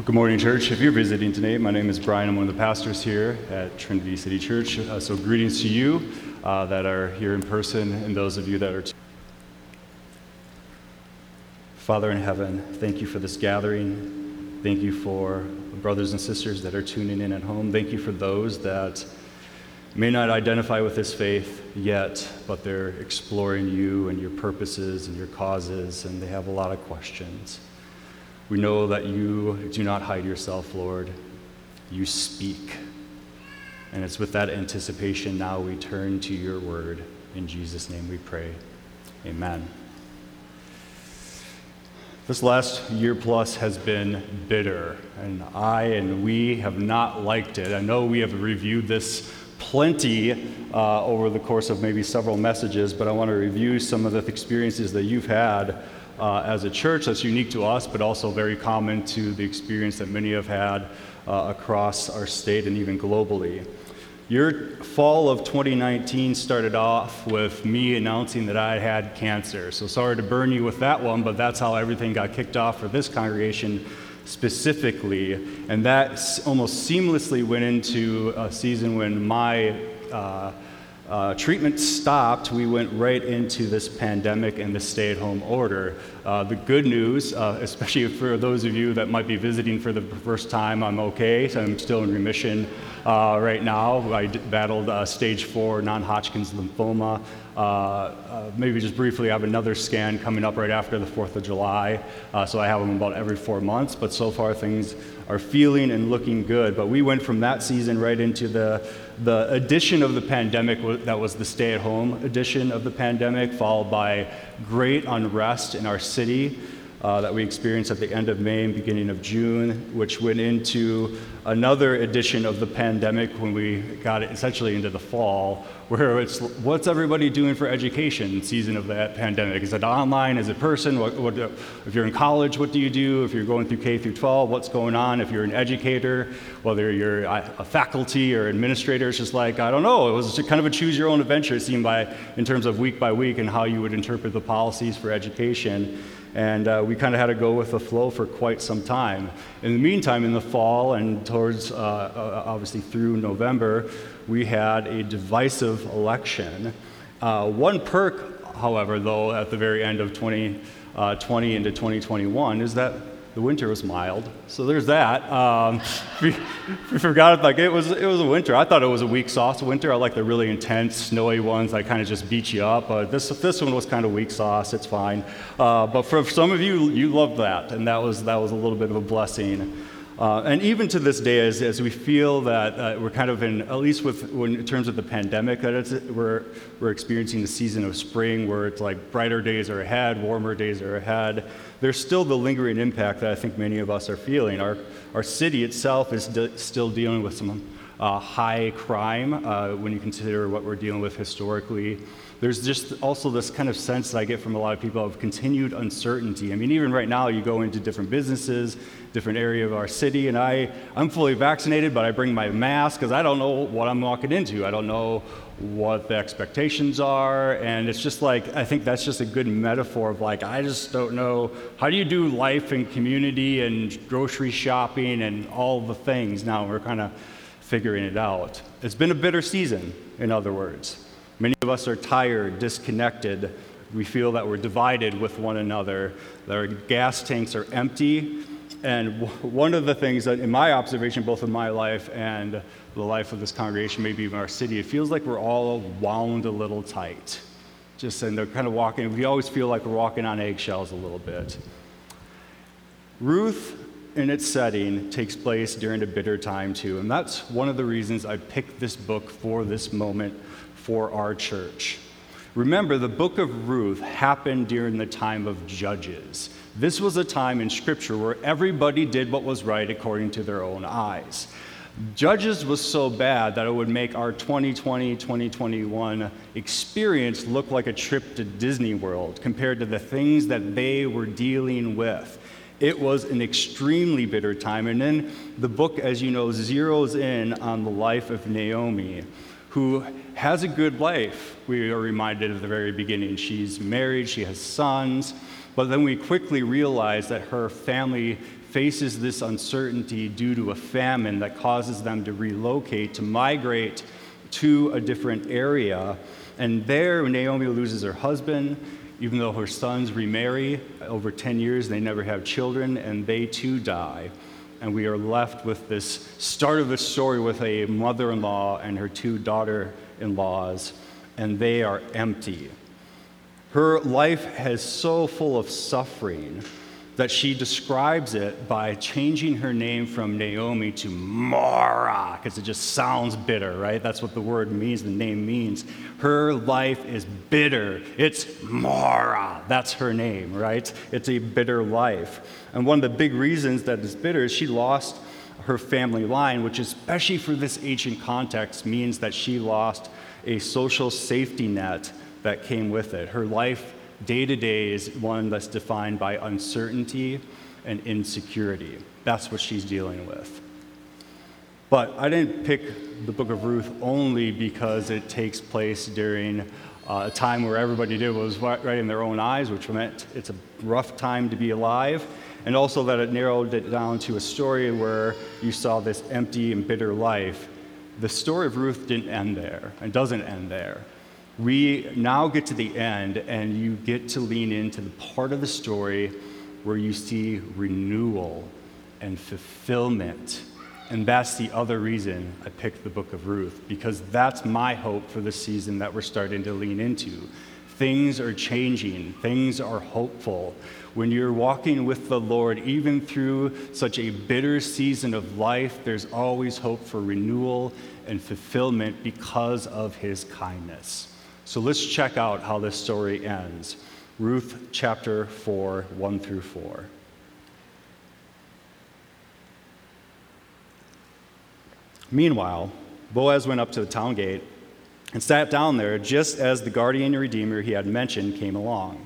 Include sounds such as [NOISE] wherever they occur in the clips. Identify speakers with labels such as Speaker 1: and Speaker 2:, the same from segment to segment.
Speaker 1: Well, good morning, church. If you're visiting today, my name is Brian. I'm one of the pastors here at Trinity City Church. Uh, so, greetings to you uh, that are here in person and those of you that are. T- Father in heaven, thank you for this gathering. Thank you for brothers and sisters that are tuning in at home. Thank you for those that may not identify with this faith yet, but they're exploring you and your purposes and your causes, and they have a lot of questions. We know that you do not hide yourself, Lord. You speak. And it's with that anticipation now we turn to your word. In Jesus' name we pray. Amen. This last year plus has been bitter, and I and we have not liked it. I know we have reviewed this plenty uh, over the course of maybe several messages, but I want to review some of the experiences that you've had uh, as a church that's unique to us, but also very common to the experience that many have had uh, across our state and even globally. Your fall of 2019 started off with me announcing that I had cancer. So sorry to burn you with that one, but that's how everything got kicked off for this congregation specifically. And that almost seamlessly went into a season when my uh, uh, treatment stopped, we went right into this pandemic and the stay at home order. Uh, the good news, uh, especially [LAUGHS] for those of you that might be visiting for the first time, I'm okay. So I'm still in remission uh, right now. I battled uh, stage four non Hodgkin's lymphoma. Uh, maybe just briefly, I have another scan coming up right after the 4th of July. so I have them about every four months, but so far things are feeling and looking good. But we went from that season right into the, the edition of the pandemic that was the stay at home edition of the pandemic, followed by great unrest in our city uh, that we experienced at the end of May and beginning of June, which went into another edition of the pandemic when we got it essentially into the fall, where it's what's everybody doing for education season of that pandemic? Is it online? Is it person? What, what, if you're in college, what do you do? If you're going through K through 12, what's going on? If you're an educator, whether you're a faculty or administrator, it's just like I don't know. It was kind of a choose your own adventure, it seemed by in terms of week by week and how you would interpret the policies for education. And uh, we kind of had to go with the flow for quite some time. In the meantime, in the fall and towards uh, obviously through November, we had a divisive election. Uh, one perk, however, though, at the very end of 2020 uh, into 2021 is that the winter was mild, so there's that. Um, [LAUGHS] we, we, forgot it. like it was it was a winter. I thought it was a weak sauce winter. I like the really intense snowy ones that kind of just beat you up. But this this one was kind of weak sauce. It's fine. Uh, but for some of you, you loved that, and that was that was a little bit of a blessing. Uh, and even to this day, as, as we feel that uh, we're kind of in, at least with, when, in terms of the pandemic, that we're, we're experiencing the season of spring where it's like brighter days are ahead, warmer days are ahead, there's still the lingering impact that I think many of us are feeling. Our, our city itself is de- still dealing with some uh, high crime uh, when you consider what we're dealing with historically there's just also this kind of sense that I get from a lot of people of continued uncertainty. I mean, even right now, you go into different businesses, different area of our city, and I, I'm fully vaccinated, but I bring my mask because I don't know what I'm walking into. I don't know what the expectations are, and it's just like, I think that's just a good metaphor of like, I just don't know, how do you do life and community and grocery shopping and all the things? Now we're kind of figuring it out. It's been a bitter season, in other words. Many of us are tired, disconnected. We feel that we're divided with one another. that Our gas tanks are empty. And one of the things that, in my observation, both in my life and the life of this congregation, maybe even our city, it feels like we're all wound a little tight. Just and they're kind of walking, we always feel like we're walking on eggshells a little bit. Ruth, in its setting, takes place during a bitter time, too. And that's one of the reasons I picked this book for this moment for our church. Remember, the book of Ruth happened during the time of Judges. This was a time in Scripture where everybody did what was right according to their own eyes. Judges was so bad that it would make our 2020 2021 experience look like a trip to Disney World compared to the things that they were dealing with. It was an extremely bitter time. And then the book, as you know, zeroes in on the life of Naomi who has a good life. We are reminded at the very beginning. She's married, she has sons, but then we quickly realize that her family faces this uncertainty due to a famine that causes them to relocate, to migrate to a different area. And there, Naomi loses her husband, even though her sons remarry. Over 10 years, they never have children, and they too die. And we are left with this start of the story with a mother in law and her two daughter in laws, and they are empty. Her life is so full of suffering that she describes it by changing her name from Naomi to Mara, because it just sounds bitter, right? That's what the word means, the name means. Her life is bitter. It's Mara. That's her name, right? It's a bitter life. And one of the big reasons that it's bitter is she lost her family line, which, especially for this ancient context, means that she lost a social safety net that came with it. Her life day to day is one that's defined by uncertainty and insecurity. That's what she's dealing with. But I didn't pick the book of Ruth only because it takes place during uh, a time where everybody did was right in their own eyes, which meant it's a rough time to be alive, and also that it narrowed it down to a story where you saw this empty and bitter life. The story of Ruth didn't end there, and doesn't end there we now get to the end and you get to lean into the part of the story where you see renewal and fulfillment. And that's the other reason I picked the book of Ruth, because that's my hope for the season that we're starting to lean into. Things are changing, things are hopeful. When you're walking with the Lord, even through such a bitter season of life, there's always hope for renewal and fulfillment because of his kindness. So let's check out how this story ends. Ruth chapter 4, 1 through 4. Meanwhile, Boaz went up to the town gate and sat down there just as the guardian and redeemer he had mentioned came along.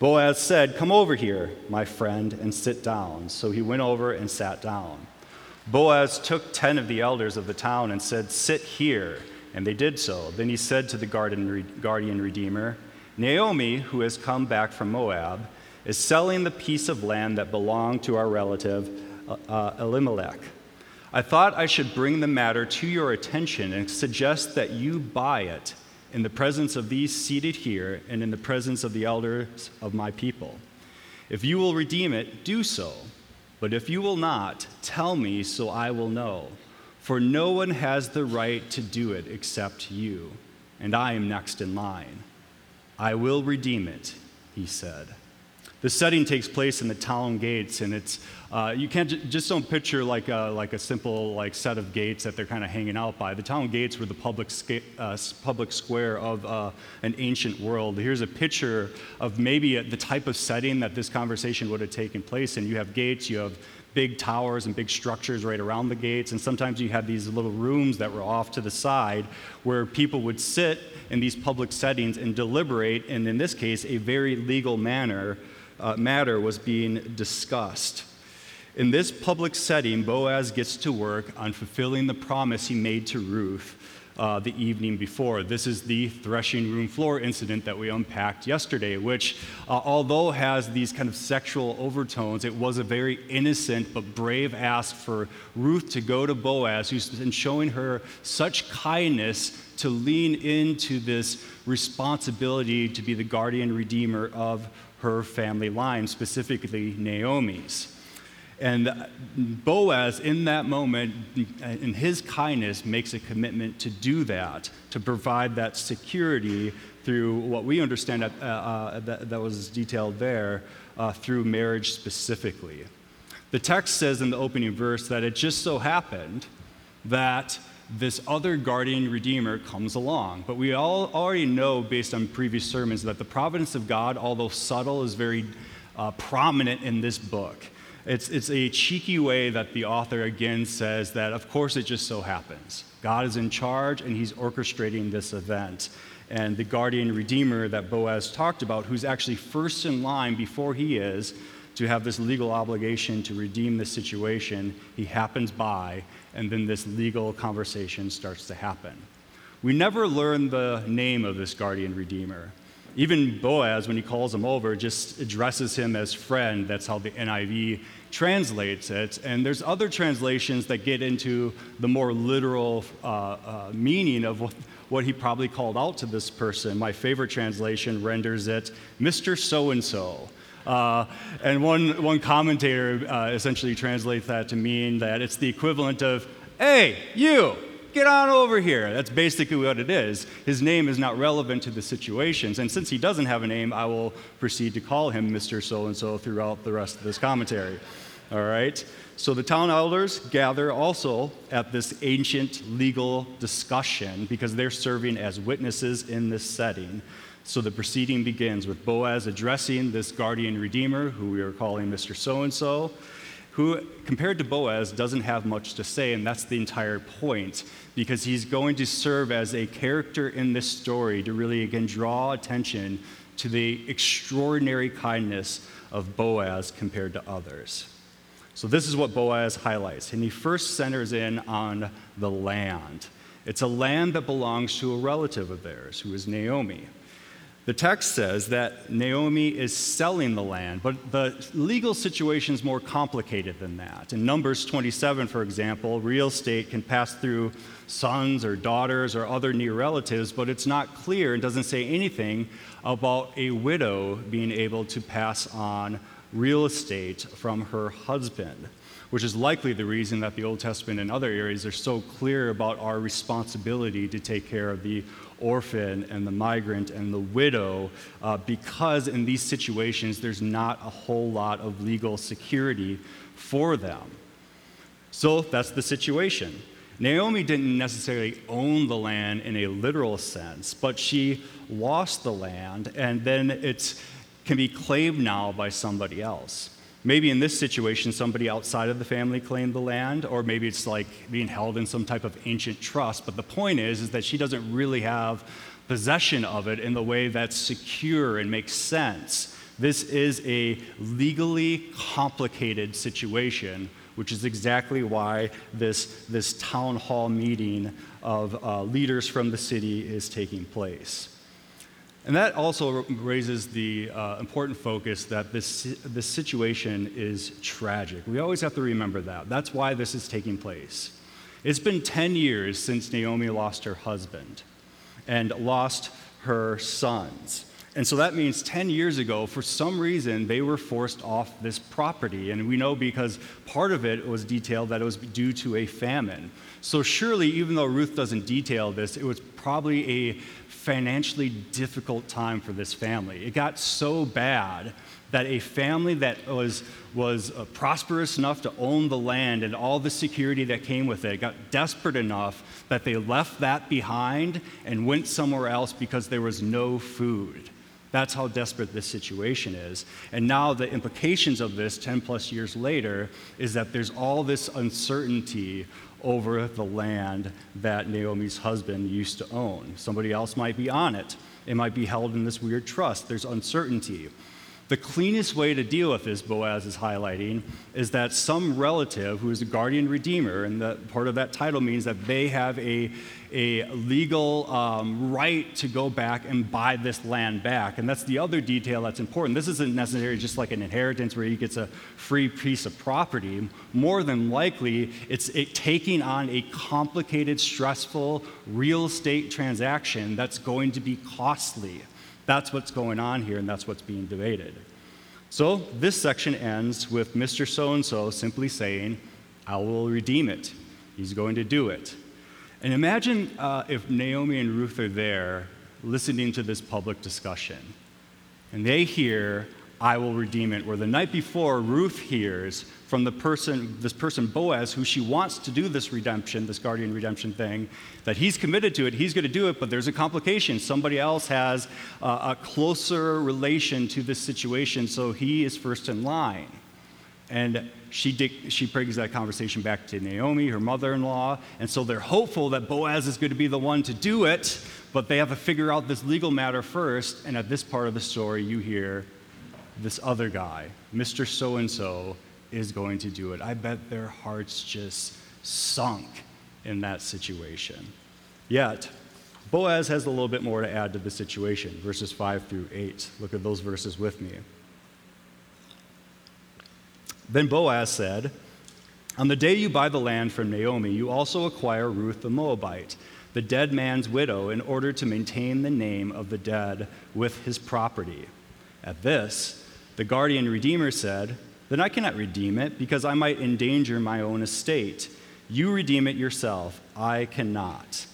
Speaker 1: Boaz said, Come over here, my friend, and sit down. So he went over and sat down. Boaz took ten of the elders of the town and said, Sit here and they did so. Then he said to the guardian redeemer, Naomi, who has come back from Moab, is selling the piece of land that belonged to our relative uh, uh, Elimelech. I thought I should bring the matter to your attention and suggest that you buy it in the presence of these seated here and in the presence of the elders of my people. If you will redeem it, do so. But if you will not, tell me so I will know for no one has the right to do it except you, and I am next in line. I will redeem it, he said. The setting takes place in the town gates, and it's uh, you can't j- just don't picture like a, like a simple like set of gates that they're kind of hanging out by. The town gates were the public sca- uh, public square of uh, an ancient world. Here's a picture of maybe a, the type of setting that this conversation would have taken place in. You have gates, you have big towers and big structures right around the gates, and sometimes you had these little rooms that were off to the side where people would sit in these public settings and deliberate, and in this case, a very legal manner, uh, matter was being discussed. In this public setting, Boaz gets to work on fulfilling the promise he made to Ruth uh, the evening before. This is the threshing room floor incident that we unpacked yesterday, which, uh, although has these kind of sexual overtones, it was a very innocent but brave ask for Ruth to go to Boaz, who's been showing her such kindness to lean into this responsibility to be the guardian redeemer of her family line, specifically Naomi's. And Boaz, in that moment, in his kindness, makes a commitment to do that, to provide that security through what we understand uh, uh, that, that, was detailed there, uh, through marriage specifically. The text says in the opening verse that it just so happened that this other guardian redeemer comes along. But we all already know, based on previous sermons, that the providence of God, although subtle, is very uh, prominent in this book. It's, it's a cheeky way that the author again says that, of course, it just so happens. God is in charge and he's orchestrating this event. And the guardian redeemer that Boaz talked about, who's actually first in line before he is to have this legal obligation to redeem the situation, he happens by, and then this legal conversation starts to happen. We never learn the name of this guardian redeemer Even Boaz, when he calls him over, just addresses him as friend. That's how the NIV translates it. And there's other translations that get into the more literal uh, uh, meaning of what, what he probably called out to this person. My favorite translation renders it Mr. So and so. and one, one commentator uh, essentially translates that to mean that it's the equivalent of, hey, you, get on over here. That's basically what it is. His name is not relevant to the situations. And since he doesn't have a name, I will proceed to call him Mr. So and so throughout the rest of this commentary. All right? So the town elders gather also at this ancient legal discussion because they're serving as witnesses in this setting. So the proceeding begins with Boaz addressing this guardian redeemer, who we are calling Mr. So and so who, compared to Boaz, doesn't have much to say, and that's the entire point, because he's going to serve as a character in this story to really, again, draw attention to the extraordinary kindness of Boaz compared to others. So, this is what Boaz highlights, and he first centers in on the land. It's a land that belongs to a relative of theirs, who is Naomi. The text says that Naomi is selling the land, but the legal situation is more complicated than that. In Numbers 27, for example, real estate can pass through sons or daughters or other near relatives, but it's not clear and doesn't say anything about a widow being able to pass on real estate from her husband, which is likely the reason that the Old Testament and other areas are so clear about our responsibility to take care of the orphan and the migrant and the widow uh, because in these situations there's not a whole lot of legal security for them. So that's the situation. Naomi didn't necessarily own the land in a literal sense, but she lost the land and then it can be claimed now by somebody else. Maybe in this situation, somebody outside of the family claimed the land, or maybe it's like being held in some type of ancient trust. But the point is, is that she doesn't really have possession of it in the way that's secure and makes sense. This is a legally complicated situation, which is exactly why this, this town hall meeting of uh, leaders from the city is taking place. And that also raises the uh, important focus that this, this situation is tragic. We always have to remember that. That's why this is taking place. It's been 10 years since Naomi lost her husband and lost her sons. And so that means 10 years ago, for some reason, they were forced off this property. And we know because part of it was detailed that it was due to a famine. So surely, even though Ruth doesn't detail this, it was probably a financially difficult time for this family. It got so bad that a family that was, was uh, prosperous enough to own the land and all the security that came with it got desperate enough that they left that behind and went somewhere else because there was no food. That's how desperate this situation is. And now the implications of this 10 plus years later is that there's all this uncertainty over the land that Naomi's husband used to own. Somebody else might be on it. It might be held in this weird trust. There's uncertainty. The cleanest way to deal with this, Boaz is highlighting, is that some relative who is a guardian redeemer, and that part of that title means that they have a, a legal um, right to go back and buy this land back. And that's the other detail that's important. This isn't necessarily just like an inheritance where he gets a free piece of property. More than likely, it's it taking on a complicated, stressful real estate transaction that's going to be costly. That's what's going on here, and that's what's being debated. So this section ends with Mr. So and so simply saying, I will redeem it. He's going to do it. And imagine uh, if Naomi and Ruth are there listening to this public discussion, and they hear, I will redeem it, where the night before, Ruth hears, from the person, this person Boaz, who she wants to do this redemption, this guardian redemption thing, that he's committed to it, he's going to do it, but there's a complication. Somebody else has uh, a closer relation to this situation, so he is first in line. And she, dig- she brings that conversation back to Naomi, her mother in law, and so they're hopeful that Boaz is going to be the one to do it, but they have to figure out this legal matter first. And at this part of the story, you hear this other guy, Mr. So and so, is going to do it. I bet their hearts just sunk in that situation. Yet, Boaz has a little bit more to add to the situation, verses 5 through 8. Look at those verses with me. Then Boaz said, On the day you buy the land from Naomi, you also acquire Ruth the Moabite, the dead man's widow, in order to maintain the name of the dead with his property. At this, the guardian redeemer said, Then I cannot redeem it, because I might endanger my own estate. You redeem it yourself, I cannot.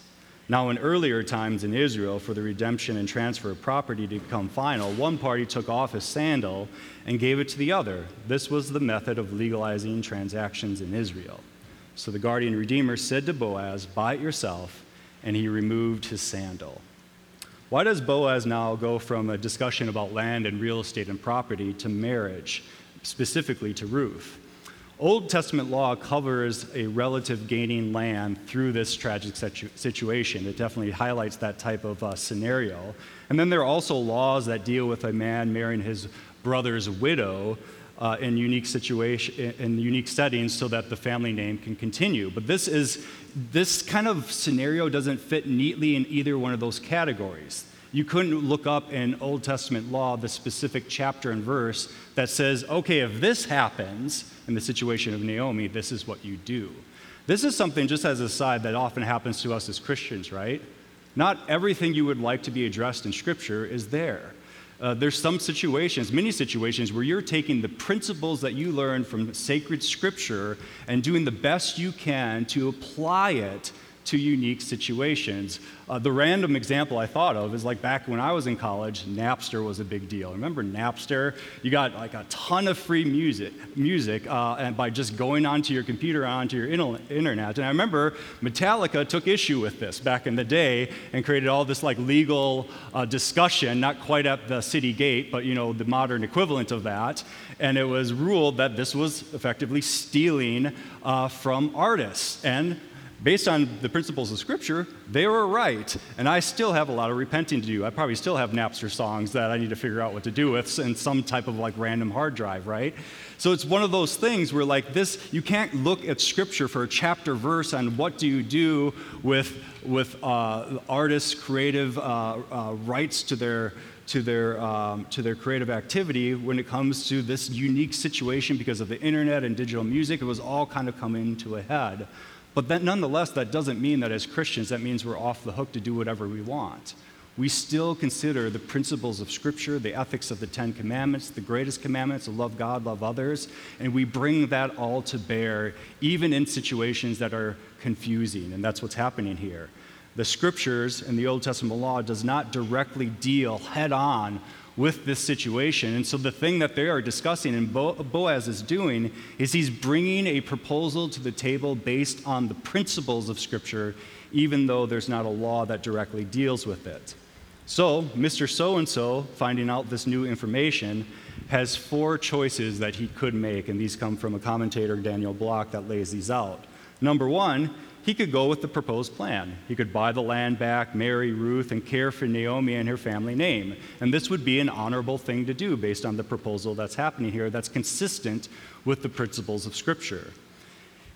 Speaker 1: Now, in earlier times in Israel, for the redemption and transfer of property to become final, one party took off his sandal and gave it to the other. This was the method of legalizing transactions in Israel. So the guardian redeemer said to Boaz, Buy it yourself, and he removed his sandal. Why does Boaz now go from a discussion about land and real estate and property to marriage, specifically to Ruth? Old Testament law covers a relative gaining land through this tragic situ- situation. It definitely highlights that type of uh, scenario. And then there are also laws that deal with a man marrying his brother's widow uh, in unique situation in unique settings so that the family name can continue. But this is this kind of scenario doesn't fit neatly in either one of those categories. You couldn't look up in Old Testament law the specific chapter and verse that says, okay, if this happens in the situation of Naomi, this is what you do. This is something, just as a side, that often happens to us as Christians, right? Not everything you would like to be addressed in Scripture is there. Uh, there's some situations, many situations, where you're taking the principles that you learn from sacred Scripture and doing the best you can to apply it to unique situations. Uh, the random example I thought of is like back when I was in college, Napster was a big deal. Remember Napster? You got like a ton of free music, music, uh, and by just going onto your computer, onto your internet. And I remember Metallica took issue with this back in the day and created all this like legal uh, discussion, not quite at the city gate, but you know the modern equivalent of that. And it was ruled that this was effectively stealing uh, from artists and based on the principles of Scripture, they were right. And I still have a lot of repenting to do. I probably still have Napster songs that I need to figure out what to do with in some type of like random hard drive, right? So it's one of those things where like this, you can't look at Scripture for a chapter verse on what do you do with with uh, artists' creative uh, uh, rights to their to their, um, to their creative activity when it comes to this unique situation because of the internet and digital music. It was all kind of coming to a head. But that, nonetheless, that doesn't mean that as Christians, that means we're off the hook to do whatever we want. We still consider the principles of Scripture, the ethics of the Ten Commandments, the greatest commandments to love God, love others, and we bring that all to bear, even in situations that are confusing. And that's what's happening here. The Scriptures and the Old Testament law does not directly deal head on with this situation. And so the thing that they are discussing and Boaz is doing is he's bringing a proposal to the table based on the principles of Scripture, even though there's not a law that directly deals with it. So, Mr. So and so, finding out this new information, has four choices that he could make, and these come from a commentator, Daniel Block, that lays these out. Number one, he could go with the proposed plan. He could buy the land back, marry Ruth, and care for Naomi and her family name. And this would be an honorable thing to do based on the proposal that's happening here that's consistent with the principles of Scripture.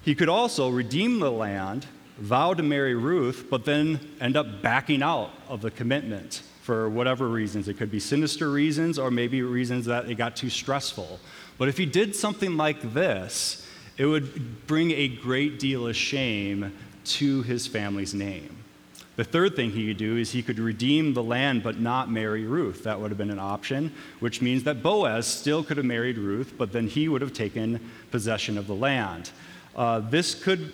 Speaker 1: He could also redeem the land, vow to marry Ruth, but then end up backing out of the commitment for whatever reasons. It could be sinister reasons or maybe reasons that it got too stressful. But if he did something like this, it would bring a great deal of shame to his family's name. The third thing he could do is he could redeem the land but not marry Ruth. That would have been an option, which means that Boaz still could have married Ruth, but then he would have taken possession of the land. Uh, this could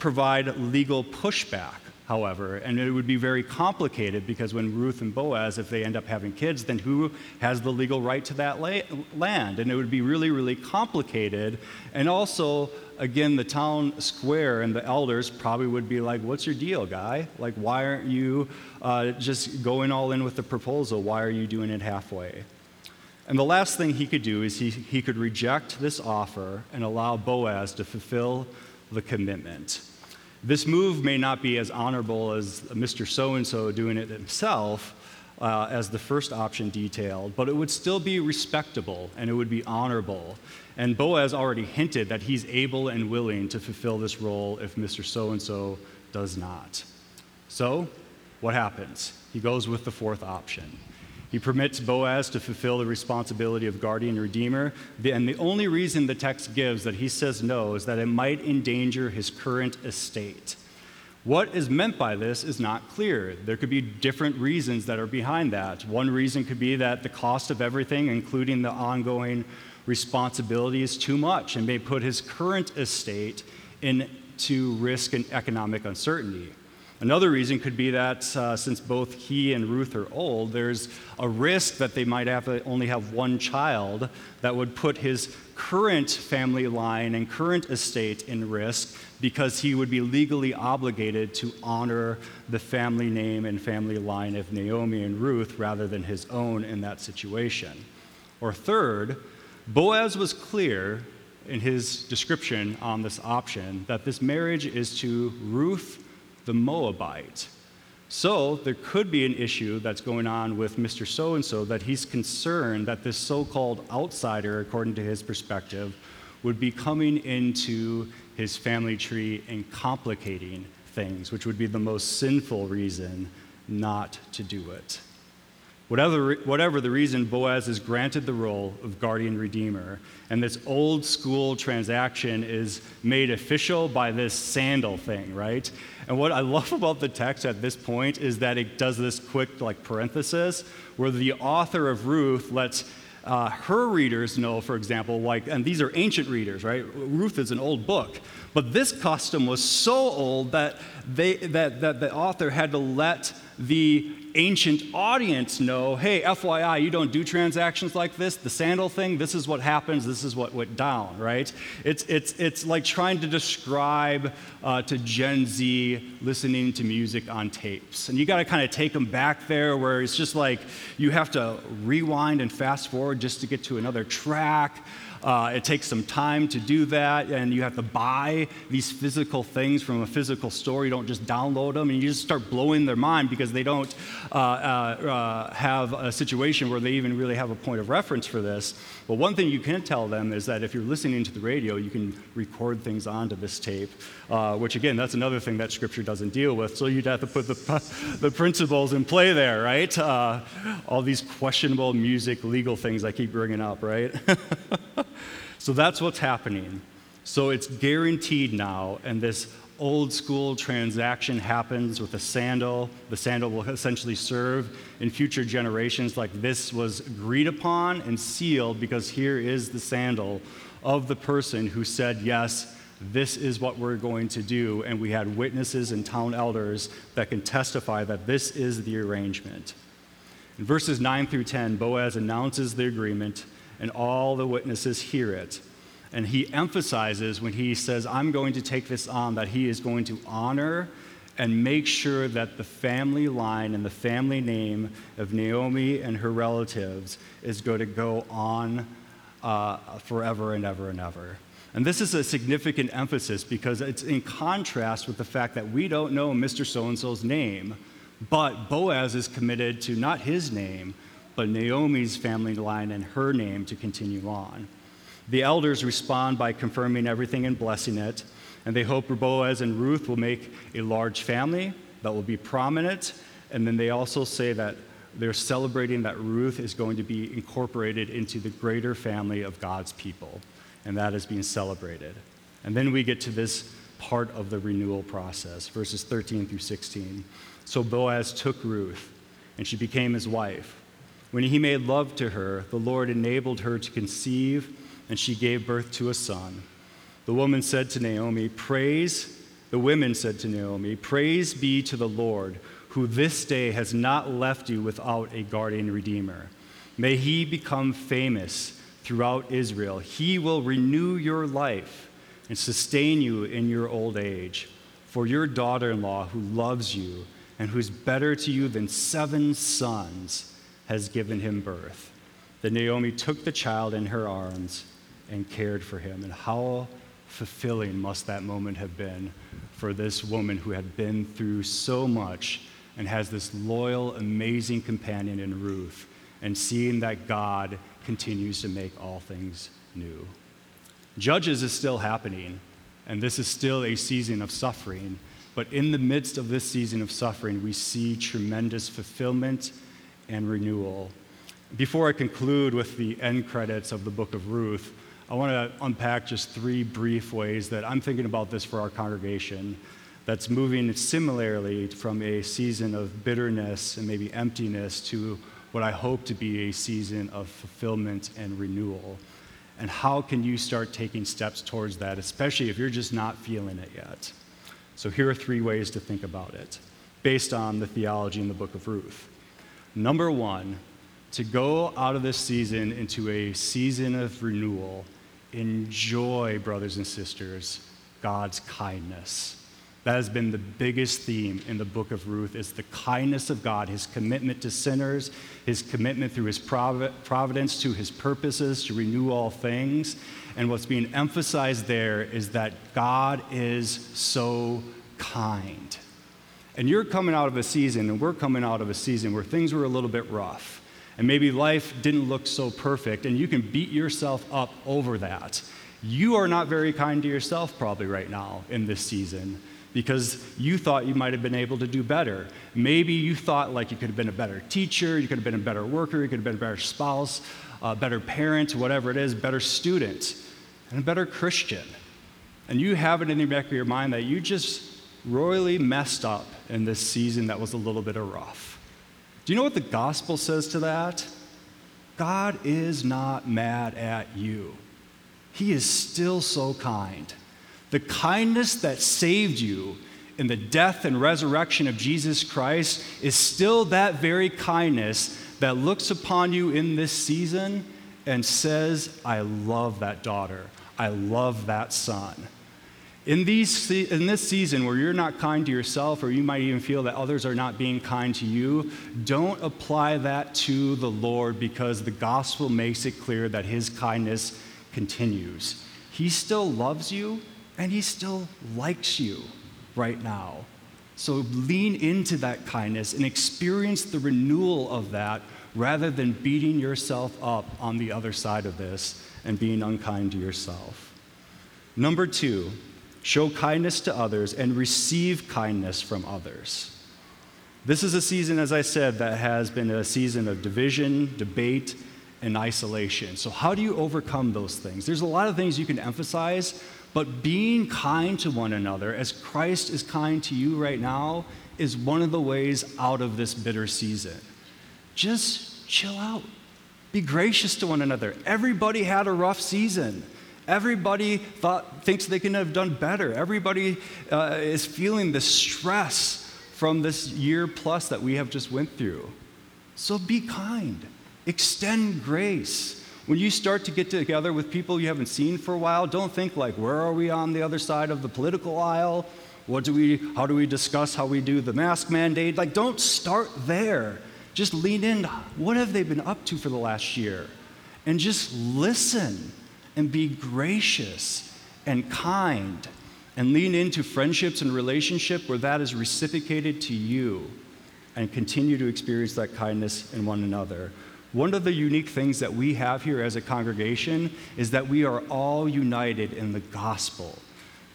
Speaker 1: provide legal pushback however, and it would be very complicated because when Ruth and Boaz, if they end up having kids, then who has the legal right to that la- land? And it would be really, really complicated. And also, again, the town square and the elders probably would be like, What's your deal, guy? Like, why aren't you uh, just going all in with the proposal? Why are you doing it halfway? And the last thing he could do is he, he could reject this offer and allow Boaz to fulfill the commitment. This move may not be as honorable as Mr. So and so doing it himself, uh, as the first option detailed, but it would still be respectable and it would be honorable. And Boaz already hinted that he's able and willing to fulfill this role if Mr. So and so does not. So, what happens? He goes with the fourth option. He permits Boaz to fulfill the responsibility of guardian redeemer. And the only reason the text gives that he says no is that it might endanger his current estate. What is meant by this is not clear. There could be different reasons that are behind that. One reason could be that the cost of everything, including the ongoing responsibility, is too much and may put his current estate into risk and economic uncertainty. Another reason could be that uh, since both he and Ruth are old, there's a risk that they might have only have one child that would put his current family line and current estate in risk because he would be legally obligated to honor the family name and family line of Naomi and Ruth rather than his own in that situation. Or third, Boaz was clear in his description on this option that this marriage is to Ruth the Moabite. So there could be an issue that's going on with Mr. So and so that he's concerned that this so called outsider, according to his perspective, would be coming into his family tree and complicating things, which would be the most sinful reason not to do it. Whatever, whatever the reason, Boaz is granted the role of guardian redeemer, and this old school transaction is made official by this sandal thing, right? And what I love about the text at this point is that it does this quick, like, parenthesis, where the author of Ruth lets uh, her readers know, for example, like, and these are ancient readers, right? Ruth is an old book. But this custom was so old that, they, that, that the author had to let the ancient audience know hey, FYI, you don't do transactions like this. The sandal thing, this is what happens, this is what went down, right? It's, it's, it's like trying to describe uh, to Gen Z listening to music on tapes. And you got to kind of take them back there where it's just like you have to rewind and fast forward just to get to another track. Uh, it takes some time to do that, and you have to buy these physical things from a physical store. You don't just download them, and you just start blowing their mind because they don't uh, uh, uh, have a situation where they even really have a point of reference for this. But one thing you can tell them is that if you're listening to the radio, you can record things onto this tape, uh, which again, that's another thing that Scripture doesn't deal with. So you'd have to put the, [LAUGHS] the principles in play there, right? Uh, all these questionable music, legal things I keep bringing up, right? [LAUGHS] So that's what's happening. So it's guaranteed now, and this old school transaction happens with a sandal. The sandal will essentially serve in future generations like this was agreed upon and sealed because here is the sandal of the person who said, Yes, this is what we're going to do. And we had witnesses and town elders that can testify that this is the arrangement. In verses 9 through 10, Boaz announces the agreement and all the witnesses hear it. And he emphasizes when he says, I'm going to take this on, that he is going to honor and make sure that the family line and the family name of Naomi and her relatives is going to go on uh, forever and ever and ever. And this is a significant emphasis because it's in contrast with the fact that we don't know Mr. So and so's name, but Boaz is committed to not his name, but Naomi's family line and her name to continue on. The elders respond by confirming everything and blessing it, and they hope Boaz and Ruth will make a large family that will be prominent. And then they also say that they're celebrating that Ruth is going to be incorporated into the greater family of God's people, and that is being celebrated. And then we get to this part of the renewal process, verses 13 through 16. So Boaz took Ruth, and she became his wife. When he made love to her, the Lord enabled her to conceive, and she gave birth to a son. The woman said to Naomi, Praise, the women said to Naomi, Praise be to the Lord, who this day has not left you without a guardian redeemer. May he become famous throughout Israel. He will renew your life and sustain you in your old age. For your daughter in law, who loves you and who's better to you than seven sons, has given him birth. Then Naomi took the child in her arms and cared for him. And how fulfilling must that moment have been for this woman who had been through so much and has this loyal, amazing companion in Ruth, and seeing that God continues to make all things new. Judges is still happening, and this is still a season of suffering. but in the midst of this season of suffering, we see tremendous fulfillment and renewal. Before I conclude with the end credits of the book of Ruth, I want to unpack just three brief ways that I'm thinking about this for our congregation that's moving similarly from a season of bitterness and maybe emptiness to what I hope to be a season of fulfillment and renewal. And how can you start taking steps towards that, especially if you're just not feeling it yet? So, here are three ways to think about it based on the theology in the book of Ruth. Number one, to go out of this season into a season of renewal, enjoy, brothers and sisters, God's kindness. That has been the biggest theme in the book of Ruth is the kindness of God, his commitment to sinners, his commitment through his providence to his purposes to renew all things. And what's being emphasized there is that God is so kind. And you're coming out of a season, and we're coming out of a season where things were a little bit rough. And maybe life didn't look so perfect, and you can beat yourself up over that. You are not very kind to yourself, probably, right now in this season because you thought you might have been able to do better. Maybe you thought like you could have been a better teacher, you could have been a better worker, you could have been a better spouse, a better parent, whatever it is, better student, and a better Christian. And you have it in the back of your mind that you just royally messed up in this season that was a little bit rough. Do you know what the gospel says to that? God is not mad at you. He is still so kind. The kindness that saved you in the death and resurrection of Jesus Christ is still that very kindness that looks upon you in this season and says, I love that daughter. I love that son. In, these, in this season where you're not kind to yourself, or you might even feel that others are not being kind to you, don't apply that to the Lord because the gospel makes it clear that his kindness continues. He still loves you, and he still likes you right now. So lean into that kindness and experience the renewal of that rather than beating yourself up on the other side of this and being unkind to yourself. Number two, show kindness to others and receive kindness from others. This is a season, as I said, that has been a season of division, debate, and isolation. So, how do you overcome those things? There's a lot of things you can emphasize, but being kind to one another, as Christ is kind to you right now, is one of the ways out of this bitter season. Just chill out. Be gracious to one another. Everybody had a rough season. Everybody thought, thinks they can have done better. Everybody uh, is feeling the stress from this year plus that we have just went through. So be kind. Extend grace. When you start to get together with people you haven't seen for a while, don't think like, where are we on the other side of the political aisle? What do we, how do we discuss how we do the mask mandate? Like, don't start there. Just lean in. What have they been up to for the last year? And just listen and be gracious and kind and lean into friendships and relationship where that is reciprocated to you and continue to experience that kindness in one another. One of the unique things that we have here as a congregation is that we are all united in the gospel.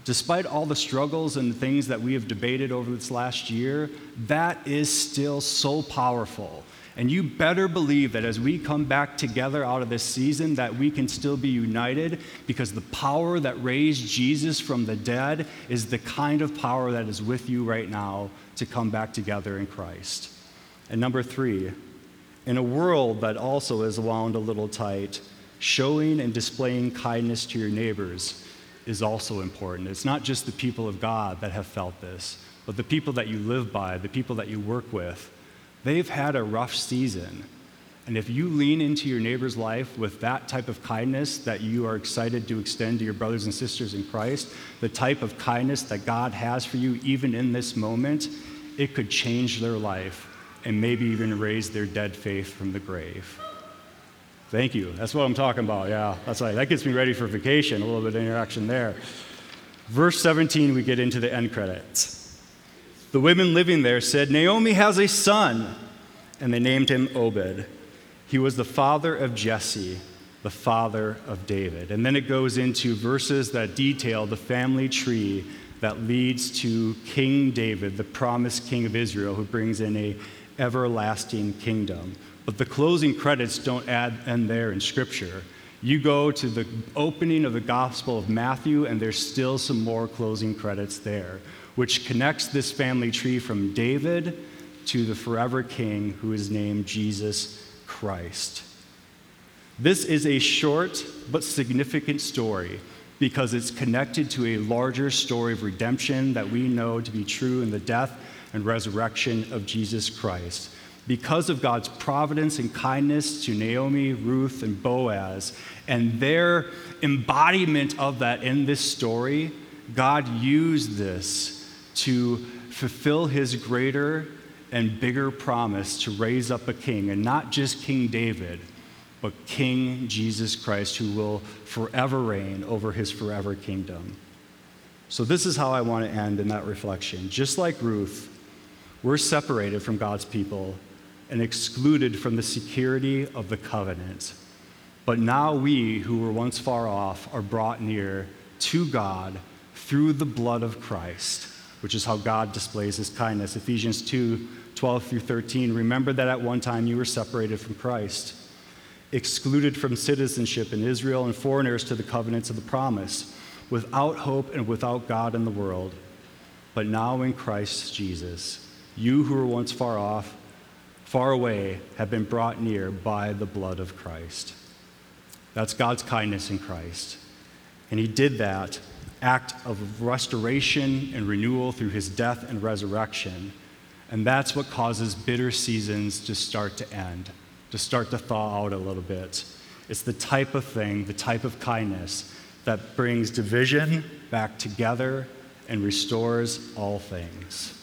Speaker 1: Despite all the struggles and things that we have debated over this last year, that is still so powerful. And you better believe that as we come back together out of this season that we can still be united because the power that raised Jesus from the dead is the kind of power that is with you right now to come back together in Christ. And number 3, in a world that also is wound a little tight, showing and displaying kindness to your neighbors is also important. It's not just the people of God that have felt this, but the people that you live by, the people that you work with. They've had a rough season. And if you lean into your neighbor's life with that type of kindness that you are excited to extend to your brothers and sisters in Christ, the type of kindness that God has for you even in this moment, it could change their life and maybe even raise their dead faith from the grave. Thank you. That's what I'm talking about. Yeah, that's right. That gets me ready for vacation. A little bit of interaction there. Verse 17, we get into the end credits. The women living there said, Naomi has a son, and they named him Obed. He was the father of Jesse, the father of David. And then it goes into verses that detail the family tree that leads to King David, the promised king of Israel, who brings in a everlasting kingdom. But the closing credits don't add end there in scripture. You go to the opening of the Gospel of Matthew, and there's still some more closing credits there, which connects this family tree from David to the forever king who is named Jesus Christ. This is a short but significant story because it's connected to a larger story of redemption that we know to be true in the death and resurrection of Jesus Christ. Because of God's providence and kindness to Naomi, Ruth, and Boaz, and their embodiment of that in this story, God used this to fulfill his greater and bigger promise to raise up a king, and not just King David, but King Jesus Christ, who will forever reign over his forever kingdom. So, this is how I want to end in that reflection. Just like Ruth, we're separated from God's people and excluded from the security of the covenant. But now we, who were once far off, are brought near to God through the blood of Christ, which is how God displays his kindness. Ephesians 2 12 through 13. Remember that at one time you were separated from Christ, excluded from citizenship in Israel, and foreigners to the covenants of the promise, without hope and without God in the world. But now in Christ Jesus, you who were once far off, far away, have been brought near by the blood of Christ. That's God's kindness in Christ. And He did that act of restoration and renewal through His death and resurrection. And that's what causes bitter seasons to start to end, to start to thaw out a little bit. It's the type of thing, the type of kindness that brings division back together and restores all things.